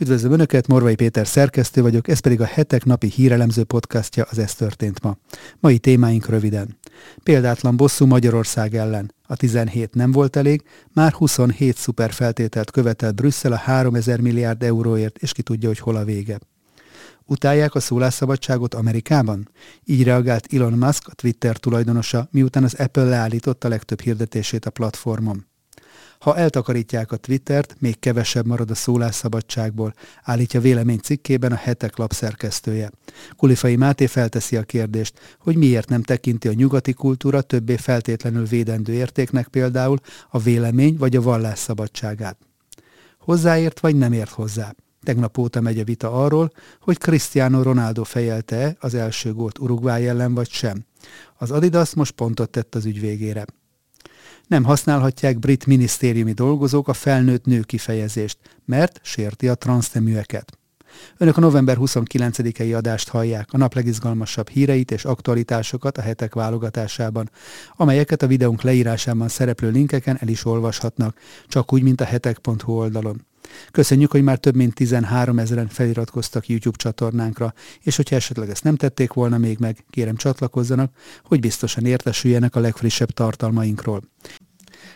Üdvözlöm Önöket, Morvai Péter szerkesztő vagyok, ez pedig a hetek napi hírelemző podcastja az Ez történt ma. Mai témáink röviden. Példátlan bosszú Magyarország ellen. A 17 nem volt elég, már 27 szuperfeltételt követel Brüsszel a 3000 milliárd euróért, és ki tudja, hogy hol a vége. Utálják a szólásszabadságot Amerikában? Így reagált Elon Musk, a Twitter tulajdonosa, miután az Apple leállította legtöbb hirdetését a platformon. Ha eltakarítják a Twittert, még kevesebb marad a szólásszabadságból, állítja vélemény cikkében a hetek lapszerkesztője. Kulifai Máté felteszi a kérdést, hogy miért nem tekinti a nyugati kultúra többé feltétlenül védendő értéknek például a vélemény vagy a vallás szabadságát. Hozzáért vagy nem ért hozzá? Tegnap óta megy a vita arról, hogy Cristiano Ronaldo fejelte az első gólt Uruguay ellen vagy sem. Az Adidas most pontot tett az ügy végére nem használhatják brit minisztériumi dolgozók a felnőtt nő kifejezést, mert sérti a transzneműeket. Önök a november 29-i adást hallják, a nap legizgalmasabb híreit és aktualitásokat a hetek válogatásában, amelyeket a videónk leírásában szereplő linkeken el is olvashatnak, csak úgy, mint a hetek.hu oldalon. Köszönjük, hogy már több mint 13 ezeren feliratkoztak YouTube csatornánkra, és hogyha esetleg ezt nem tették volna még meg, kérem csatlakozzanak, hogy biztosan értesüljenek a legfrissebb tartalmainkról.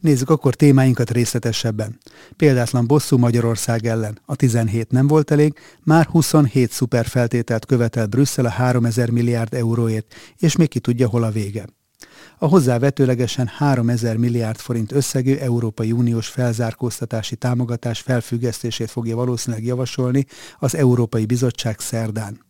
Nézzük akkor témáinkat részletesebben. Példátlan bosszú Magyarország ellen. A 17 nem volt elég, már 27 szuperfeltételt követel Brüsszel a 3000 milliárd euróért, és még ki tudja, hol a vége a hozzávetőlegesen 3000 milliárd forint összegű Európai Uniós felzárkóztatási támogatás felfüggesztését fogja valószínűleg javasolni az Európai Bizottság szerdán.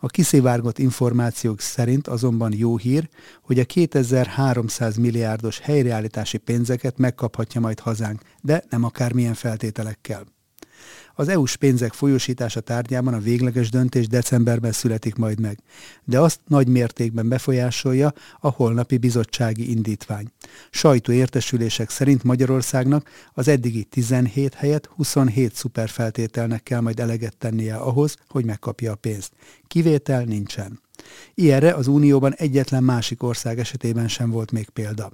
A kiszivárgott információk szerint azonban jó hír, hogy a 2300 milliárdos helyreállítási pénzeket megkaphatja majd hazánk, de nem akármilyen feltételekkel. Az EU-s pénzek folyósítása tárgyában a végleges döntés decemberben születik majd meg, de azt nagy mértékben befolyásolja a holnapi bizottsági indítvány. Sajtóértesülések szerint Magyarországnak az eddigi 17 helyett 27 szuperfeltételnek kell majd eleget tennie ahhoz, hogy megkapja a pénzt. Kivétel nincsen. Ilyenre az Unióban egyetlen másik ország esetében sem volt még példa.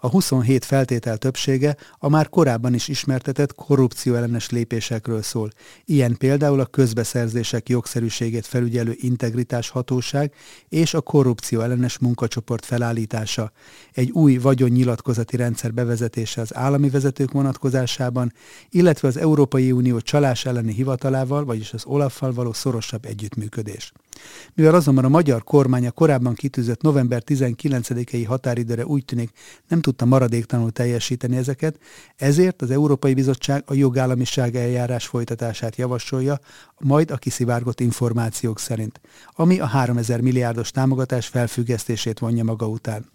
A 27 feltétel többsége a már korábban is ismertetett korrupció ellenes lépésekről szól. Ilyen például a közbeszerzések jogszerűségét felügyelő integritás hatóság és a korrupció ellenes munkacsoport felállítása, egy új vagyonnyilatkozati rendszer bevezetése az állami vezetők vonatkozásában, illetve az Európai Unió csalás elleni hivatalával, vagyis az Olaffal való szorosabb együttműködés. Mivel azonban a magyar kormány a korábban kitűzött november 19-i határidőre úgy tűnik nem tudta maradéktalanul teljesíteni ezeket, ezért az Európai Bizottság a jogállamiság eljárás folytatását javasolja, majd a kiszivárgott információk szerint, ami a 3000 milliárdos támogatás felfüggesztését vonja maga után.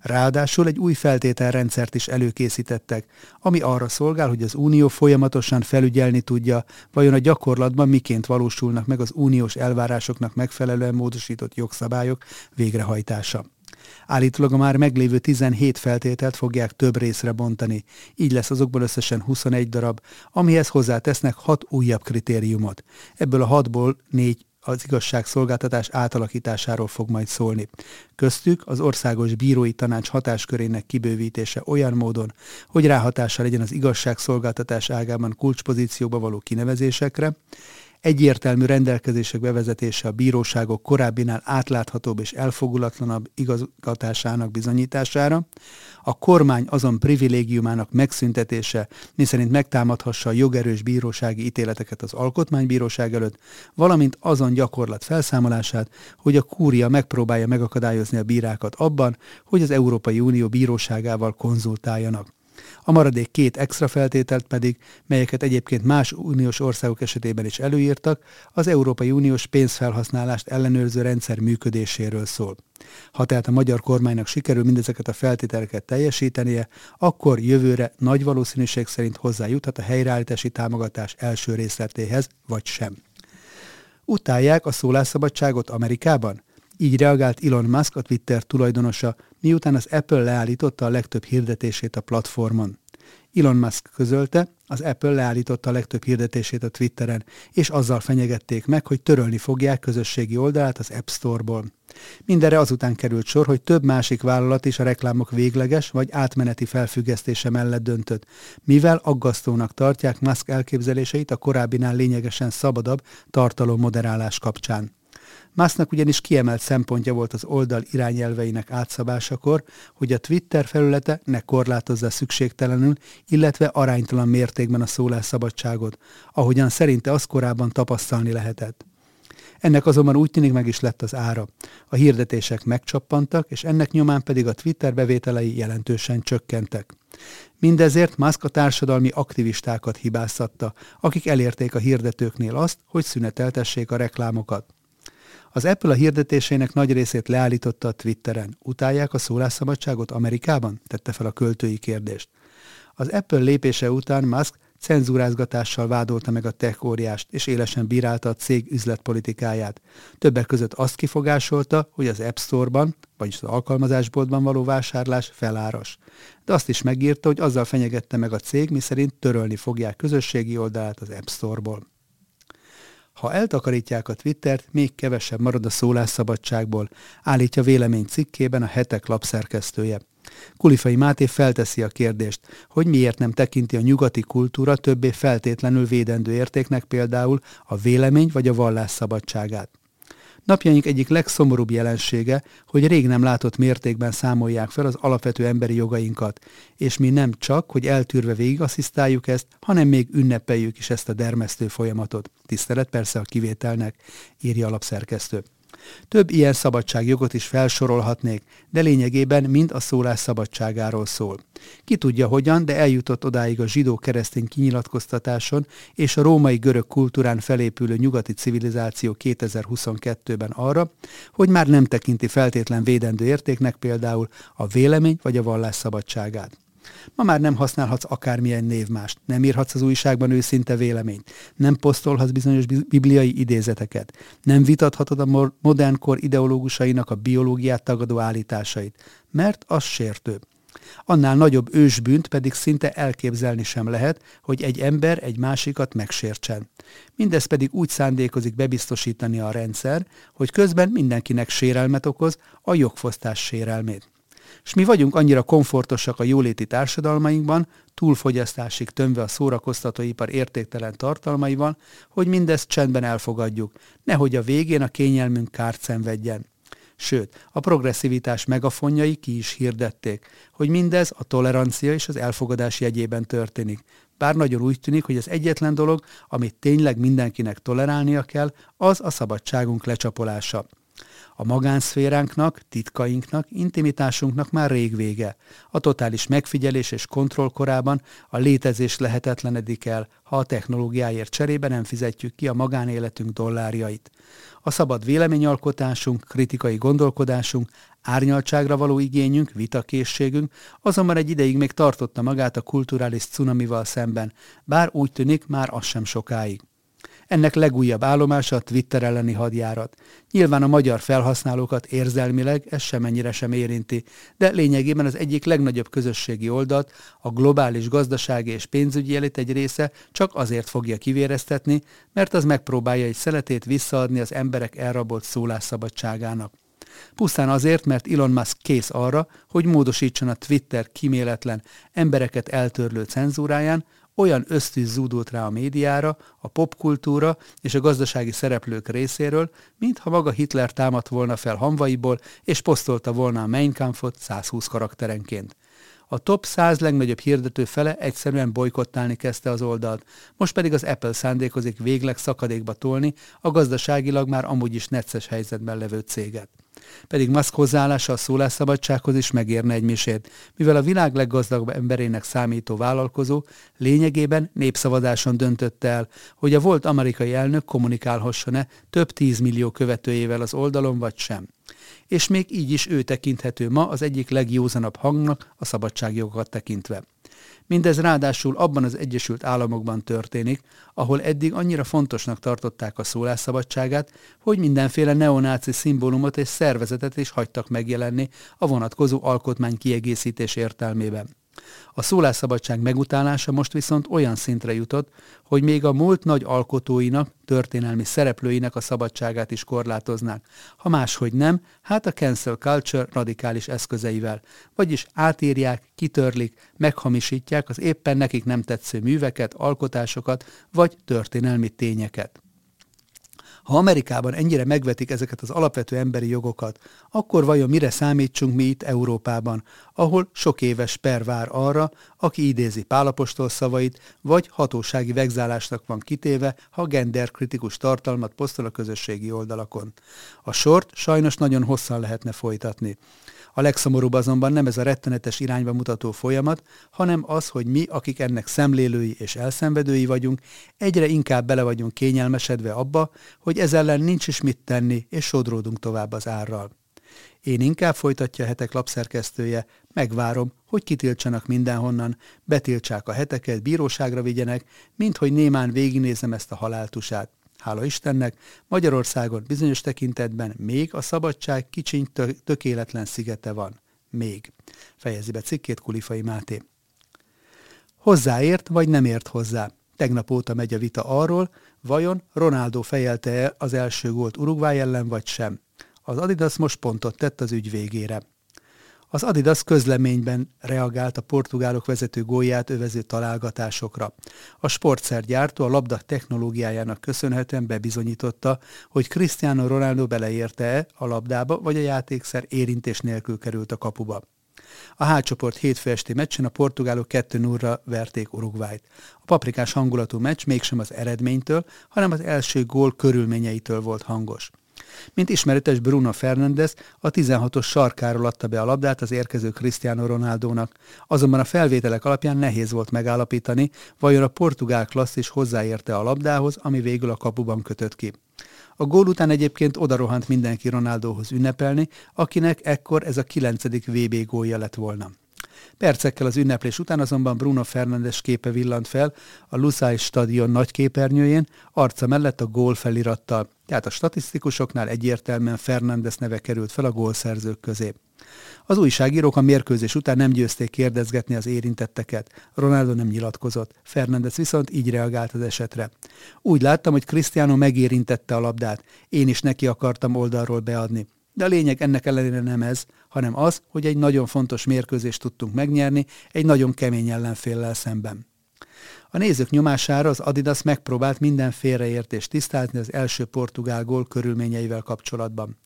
Ráadásul egy új feltételrendszert is előkészítettek, ami arra szolgál, hogy az Unió folyamatosan felügyelni tudja, vajon a gyakorlatban miként valósulnak meg az uniós elvárásoknak megfelelően módosított jogszabályok végrehajtása. Állítólag a már meglévő 17 feltételt fogják több részre bontani, így lesz azokból összesen 21 darab, amihez hozzátesznek 6 újabb kritériumot. Ebből a 6-ból 4 az igazságszolgáltatás átalakításáról fog majd szólni. Köztük az Országos Bírói Tanács hatáskörének kibővítése olyan módon, hogy ráhatása legyen az igazságszolgáltatás ágában kulcspozícióba való kinevezésekre, egyértelmű rendelkezések bevezetése a bíróságok korábbinál átláthatóbb és elfogulatlanabb igazgatásának bizonyítására, a kormány azon privilégiumának megszüntetése, miszerint megtámadhassa a jogerős bírósági ítéleteket az alkotmánybíróság előtt, valamint azon gyakorlat felszámolását, hogy a kúria megpróbálja megakadályozni a bírákat abban, hogy az Európai Unió bíróságával konzultáljanak. A maradék két extra feltételt pedig, melyeket egyébként más uniós országok esetében is előírtak, az Európai Uniós pénzfelhasználást ellenőrző rendszer működéséről szól. Ha tehát a magyar kormánynak sikerül mindezeket a feltételeket teljesítenie, akkor jövőre nagy valószínűség szerint hozzájuthat a helyreállítási támogatás első részletéhez, vagy sem. Utálják a szólásszabadságot Amerikában? Így reagált Elon Musk, a Twitter tulajdonosa, miután az Apple leállította a legtöbb hirdetését a platformon. Elon Musk közölte, az Apple leállította a legtöbb hirdetését a Twitteren, és azzal fenyegették meg, hogy törölni fogják közösségi oldalát az App Store-ból. Mindenre azután került sor, hogy több másik vállalat is a reklámok végleges vagy átmeneti felfüggesztése mellett döntött, mivel aggasztónak tartják Musk elképzeléseit a korábbinál lényegesen szabadabb tartalommoderálás kapcsán. Musknak ugyanis kiemelt szempontja volt az oldal irányelveinek átszabásakor, hogy a Twitter felülete ne korlátozza szükségtelenül, illetve aránytalan mértékben a szólásszabadságot, ahogyan szerinte az korábban tapasztalni lehetett. Ennek azonban úgy tűnik meg is lett az ára. A hirdetések megcsappantak, és ennek nyomán pedig a Twitter bevételei jelentősen csökkentek. Mindezért Musk a társadalmi aktivistákat hibáztatta, akik elérték a hirdetőknél azt, hogy szüneteltessék a reklámokat. Az Apple a hirdetésének nagy részét leállította a Twitteren. Utálják a szólásszabadságot Amerikában? tette fel a költői kérdést. Az Apple lépése után Musk cenzúrázgatással vádolta meg a tech óriást, és élesen bírálta a cég üzletpolitikáját. Többek között azt kifogásolta, hogy az App Store-ban, vagyis az alkalmazásboltban való vásárlás feláras. De azt is megírta, hogy azzal fenyegette meg a cég, miszerint törölni fogják közösségi oldalát az App Store-ból. Ha eltakarítják a Twittert, még kevesebb marad a szólásszabadságból, állítja vélemény cikkében a hetek lapszerkesztője. Kulifai Máté felteszi a kérdést, hogy miért nem tekinti a nyugati kultúra többé feltétlenül védendő értéknek például a vélemény vagy a vallás szabadságát. Napjaink egyik legszomorúbb jelensége, hogy rég nem látott mértékben számolják fel az alapvető emberi jogainkat, és mi nem csak, hogy eltűrve végigasszisztáljuk ezt, hanem még ünnepeljük is ezt a dermesztő folyamatot. Tisztelet persze a kivételnek, írja alapszerkesztő. Több ilyen szabadságjogot is felsorolhatnék, de lényegében mind a szólás szabadságáról szól. Ki tudja hogyan, de eljutott odáig a zsidó-keresztény kinyilatkoztatáson és a római görög kultúrán felépülő nyugati civilizáció 2022-ben arra, hogy már nem tekinti feltétlen védendő értéknek például a vélemény vagy a vallás szabadságát. Ma már nem használhatsz akármilyen névmást, nem írhatsz az újságban őszinte véleményt, nem posztolhatsz bizonyos bibliai idézeteket, nem vitathatod a modern kor ideológusainak a biológiát tagadó állításait, mert az sértő. Annál nagyobb ősbűnt pedig szinte elképzelni sem lehet, hogy egy ember egy másikat megsértsen. Mindez pedig úgy szándékozik bebiztosítani a rendszer, hogy közben mindenkinek sérelmet okoz a jogfosztás sérelmét és mi vagyunk annyira komfortosak a jóléti társadalmainkban, túlfogyasztásig tömve a szórakoztatóipar értéktelen tartalmaival, hogy mindezt csendben elfogadjuk, nehogy a végén a kényelmünk kárt szenvedjen. Sőt, a progresszivitás megafonjai ki is hirdették, hogy mindez a tolerancia és az elfogadás jegyében történik. Bár nagyon úgy tűnik, hogy az egyetlen dolog, amit tényleg mindenkinek tolerálnia kell, az a szabadságunk lecsapolása. A magánszféránknak, titkainknak, intimitásunknak már rég vége. A totális megfigyelés és kontroll korában a létezés lehetetlenedik el, ha a technológiáért cserébe nem fizetjük ki a magánéletünk dollárjait. A szabad véleményalkotásunk, kritikai gondolkodásunk, árnyaltságra való igényünk, vitakészségünk azonban egy ideig még tartotta magát a kulturális cunamival szemben, bár úgy tűnik már az sem sokáig. Ennek legújabb állomása a Twitter elleni hadjárat. Nyilván a magyar felhasználókat érzelmileg ez semennyire sem érinti, de lényegében az egyik legnagyobb közösségi oldalt a globális gazdasági és pénzügyi elit egy része csak azért fogja kivéreztetni, mert az megpróbálja egy szeletét visszaadni az emberek elrabolt szólásszabadságának. Pusztán azért, mert Elon Musk kész arra, hogy módosítson a Twitter kiméletlen, embereket eltörlő cenzúráján, olyan ösztűz zúdult rá a médiára, a popkultúra és a gazdasági szereplők részéről, mintha maga Hitler támadt volna fel hamvaiból, és posztolta volna a Mein Kampfot 120 karakterenként. A top 100 legnagyobb hirdető fele egyszerűen bolykottálni kezdte az oldalt, most pedig az Apple szándékozik végleg szakadékba tolni a gazdaságilag már amúgy is necces helyzetben levő céget. Pedig Musk hozzáállása a szólásszabadsághoz is megérne egy misét, mivel a világ leggazdagabb emberének számító vállalkozó lényegében népszavazáson döntötte el, hogy a volt amerikai elnök kommunikálhasson-e több tízmillió követőjével az oldalon vagy sem. És még így is ő tekinthető ma az egyik legjózanabb hangnak a szabadságjogokat tekintve. Mindez ráadásul abban az Egyesült Államokban történik, ahol eddig annyira fontosnak tartották a szólásszabadságát, hogy mindenféle neonáci szimbólumot és szervezetet is hagytak megjelenni a vonatkozó alkotmány kiegészítés értelmében. A szólásszabadság megutálása most viszont olyan szintre jutott, hogy még a múlt nagy alkotóinak, történelmi szereplőinek a szabadságát is korlátoznák. Ha máshogy nem, hát a cancel culture radikális eszközeivel. Vagyis átírják, kitörlik, meghamisítják az éppen nekik nem tetsző műveket, alkotásokat vagy történelmi tényeket. Ha Amerikában ennyire megvetik ezeket az alapvető emberi jogokat, akkor vajon mire számítsunk mi itt Európában, ahol sok éves per vár arra, aki idézi Pálapostól szavait, vagy hatósági vegzálásnak van kitéve, ha genderkritikus tartalmat posztol a közösségi oldalakon. A sort sajnos nagyon hosszan lehetne folytatni. A legszomorúbb azonban nem ez a rettenetes irányba mutató folyamat, hanem az, hogy mi, akik ennek szemlélői és elszenvedői vagyunk, egyre inkább bele vagyunk kényelmesedve abba, hogy ez ellen nincs is mit tenni, és sodródunk tovább az árral. Én inkább folytatja a hetek lapszerkesztője, megvárom, hogy kitiltsanak mindenhonnan, betiltsák a heteket, bíróságra vigyenek, mint hogy némán végignézem ezt a haláltusát. Hála Istennek, Magyarországon bizonyos tekintetben még a szabadság kicsiny tökéletlen szigete van. Még. Fejezi be cikkét Kulifai Máté. Hozzáért vagy nem ért hozzá? Tegnap óta megy a vita arról, vajon Ronaldo fejelte-e az első gólt Uruguay ellen vagy sem. Az Adidas most pontot tett az ügy végére. Az Adidas közleményben reagált a portugálok vezető gólját övező találgatásokra. A sportszergyártó a labda technológiájának köszönhetően bebizonyította, hogy Cristiano Ronaldo beleérte-e a labdába, vagy a játékszer érintés nélkül került a kapuba. A H-csoport hétfő esti meccsen a portugálok 2 0 verték Uruguayt. A paprikás hangulatú meccs mégsem az eredménytől, hanem az első gól körülményeitől volt hangos. Mint ismeretes Bruno Fernandes a 16-os sarkáról adta be a labdát az érkező Cristiano Ronaldónak. Azonban a felvételek alapján nehéz volt megállapítani, vajon a portugál klasszis hozzáérte a labdához, ami végül a kapuban kötött ki. A gól után egyébként odarohant mindenki Ronaldóhoz ünnepelni, akinek ekkor ez a kilencedik VB gólja lett volna. Percekkel az ünneplés után azonban Bruno Fernandes képe villant fel a Lusail stadion nagy képernyőjén, arca mellett a gól felirattal, tehát a statisztikusoknál egyértelműen Fernandes neve került fel a gólszerzők közé. Az újságírók a mérkőzés után nem győzték kérdezgetni az érintetteket. Ronaldo nem nyilatkozott, Fernandes viszont így reagált az esetre. Úgy láttam, hogy Cristiano megérintette a labdát, én is neki akartam oldalról beadni. De a lényeg ennek ellenére nem ez, hanem az, hogy egy nagyon fontos mérkőzést tudtunk megnyerni egy nagyon kemény ellenféllel szemben. A nézők nyomására az Adidas megpróbált minden félreértést tisztázni az első portugál gól körülményeivel kapcsolatban.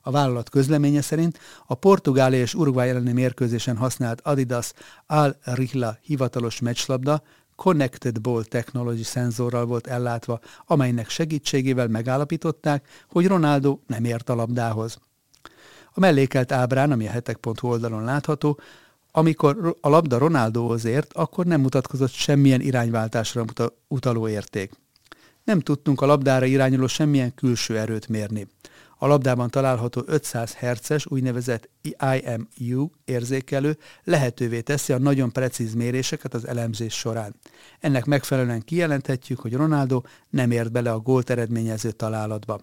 A vállalat közleménye szerint a Portugália és Uruguay elleni mérkőzésen használt Adidas Al Rihla hivatalos meccslabda Connected Ball Technology szenzorral volt ellátva, amelynek segítségével megállapították, hogy Ronaldo nem ért a labdához. A mellékelt ábrán, ami a hetek.hu oldalon látható, amikor a labda Ronaldóhoz ért, akkor nem mutatkozott semmilyen irányváltásra utaló érték. Nem tudtunk a labdára irányuló semmilyen külső erőt mérni. A labdában található 500 Hz-es úgynevezett IMU érzékelő lehetővé teszi a nagyon precíz méréseket az elemzés során. Ennek megfelelően kijelenthetjük, hogy Ronaldo nem ért bele a gólt eredményező találatba.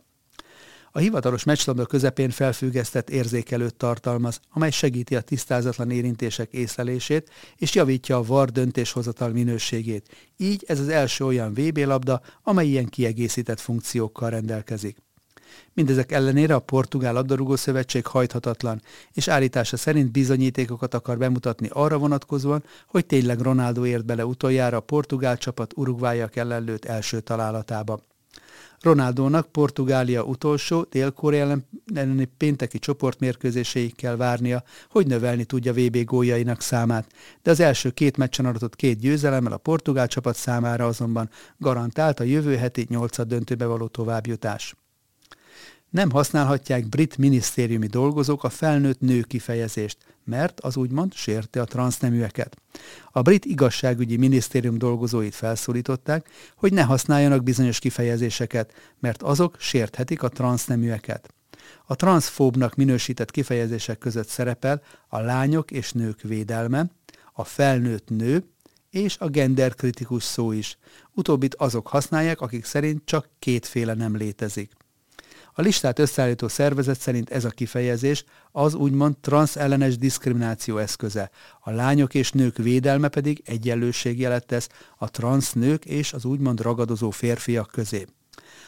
A hivatalos meccslabda közepén felfüggesztett érzékelőt tartalmaz, amely segíti a tisztázatlan érintések észlelését és javítja a VAR döntéshozatal minőségét. Így ez az első olyan VB labda, amely ilyen kiegészített funkciókkal rendelkezik. Mindezek ellenére a Portugál Labdarúgó Szövetség hajthatatlan, és állítása szerint bizonyítékokat akar bemutatni arra vonatkozóan, hogy tényleg Ronaldo ért bele utoljára a portugál csapat Uruguayak ellen első találatába. Ronaldónak Portugália utolsó Dél-Korea elleni pénteki csoportmérkőzéséig kell várnia, hogy növelni tudja VB góljainak számát, de az első két meccsen adott két győzelemmel a portugál csapat számára azonban garantált a jövő heti nyolcad döntőbe való továbbjutás nem használhatják brit minisztériumi dolgozók a felnőtt nő kifejezést, mert az úgymond sérte a transzneműeket. A brit igazságügyi minisztérium dolgozóit felszólították, hogy ne használjanak bizonyos kifejezéseket, mert azok sérthetik a transzneműeket. A transzfóbnak minősített kifejezések között szerepel a lányok és nők védelme, a felnőtt nő és a genderkritikus szó is. Utóbbit azok használják, akik szerint csak kétféle nem létezik. A listát összeállító szervezet szerint ez a kifejezés az úgymond transellenes diszkrimináció eszköze. A lányok és nők védelme pedig egyenlőségjelet tesz a transznők és az úgymond ragadozó férfiak közé.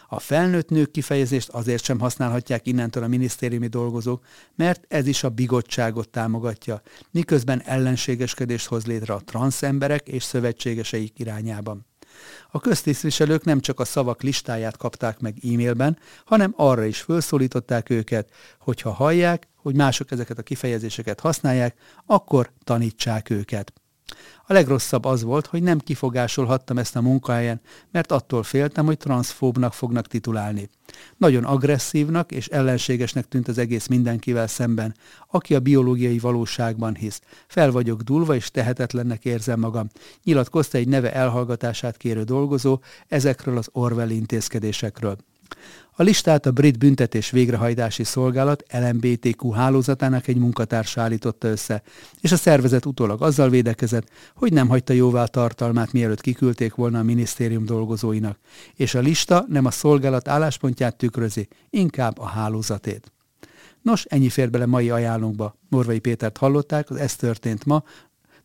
A felnőtt nők kifejezést azért sem használhatják innentől a minisztériumi dolgozók, mert ez is a bigottságot támogatja, miközben ellenségeskedést hoz létre a transzemberek és szövetségeseik irányában. A köztisztviselők nem csak a szavak listáját kapták meg e-mailben, hanem arra is felszólították őket, hogy ha hallják, hogy mások ezeket a kifejezéseket használják, akkor tanítsák őket. A legrosszabb az volt, hogy nem kifogásolhattam ezt a munkahelyen, mert attól féltem, hogy transzfóbnak fognak titulálni. Nagyon agresszívnak és ellenségesnek tűnt az egész mindenkivel szemben, aki a biológiai valóságban hisz. Fel vagyok dulva és tehetetlennek érzem magam. Nyilatkozta egy neve elhallgatását kérő dolgozó ezekről az Orwell intézkedésekről. A listát a Brit Büntetés Végrehajtási Szolgálat LMBTQ hálózatának egy munkatársa állította össze, és a szervezet utólag azzal védekezett, hogy nem hagyta jóvá tartalmát, mielőtt kiküldték volna a minisztérium dolgozóinak, és a lista nem a szolgálat álláspontját tükrözi, inkább a hálózatét. Nos, ennyi fér bele mai ajánlónkba. Morvai Pétert hallották, az Ez történt ma,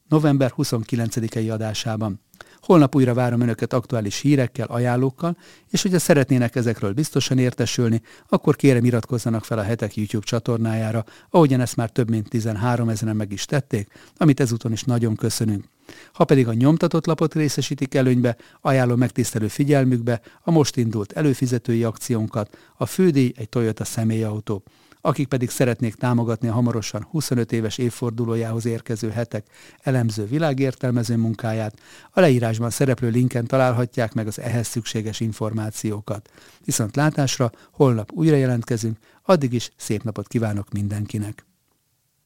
november 29-i adásában. Holnap újra várom Önöket aktuális hírekkel, ajánlókkal, és hogyha szeretnének ezekről biztosan értesülni, akkor kérem iratkozzanak fel a hetek YouTube csatornájára, ahogyan ezt már több mint 13 ezeren meg is tették, amit ezúton is nagyon köszönünk. Ha pedig a nyomtatott lapot részesítik előnybe, ajánlom megtisztelő figyelmükbe a most indult előfizetői akciónkat, a fődíj egy Toyota személyautó akik pedig szeretnék támogatni a hamarosan 25 éves évfordulójához érkező hetek elemző világértelmező munkáját, a leírásban szereplő linken találhatják meg az ehhez szükséges információkat. Viszont látásra holnap újra jelentkezünk, addig is szép napot kívánok mindenkinek!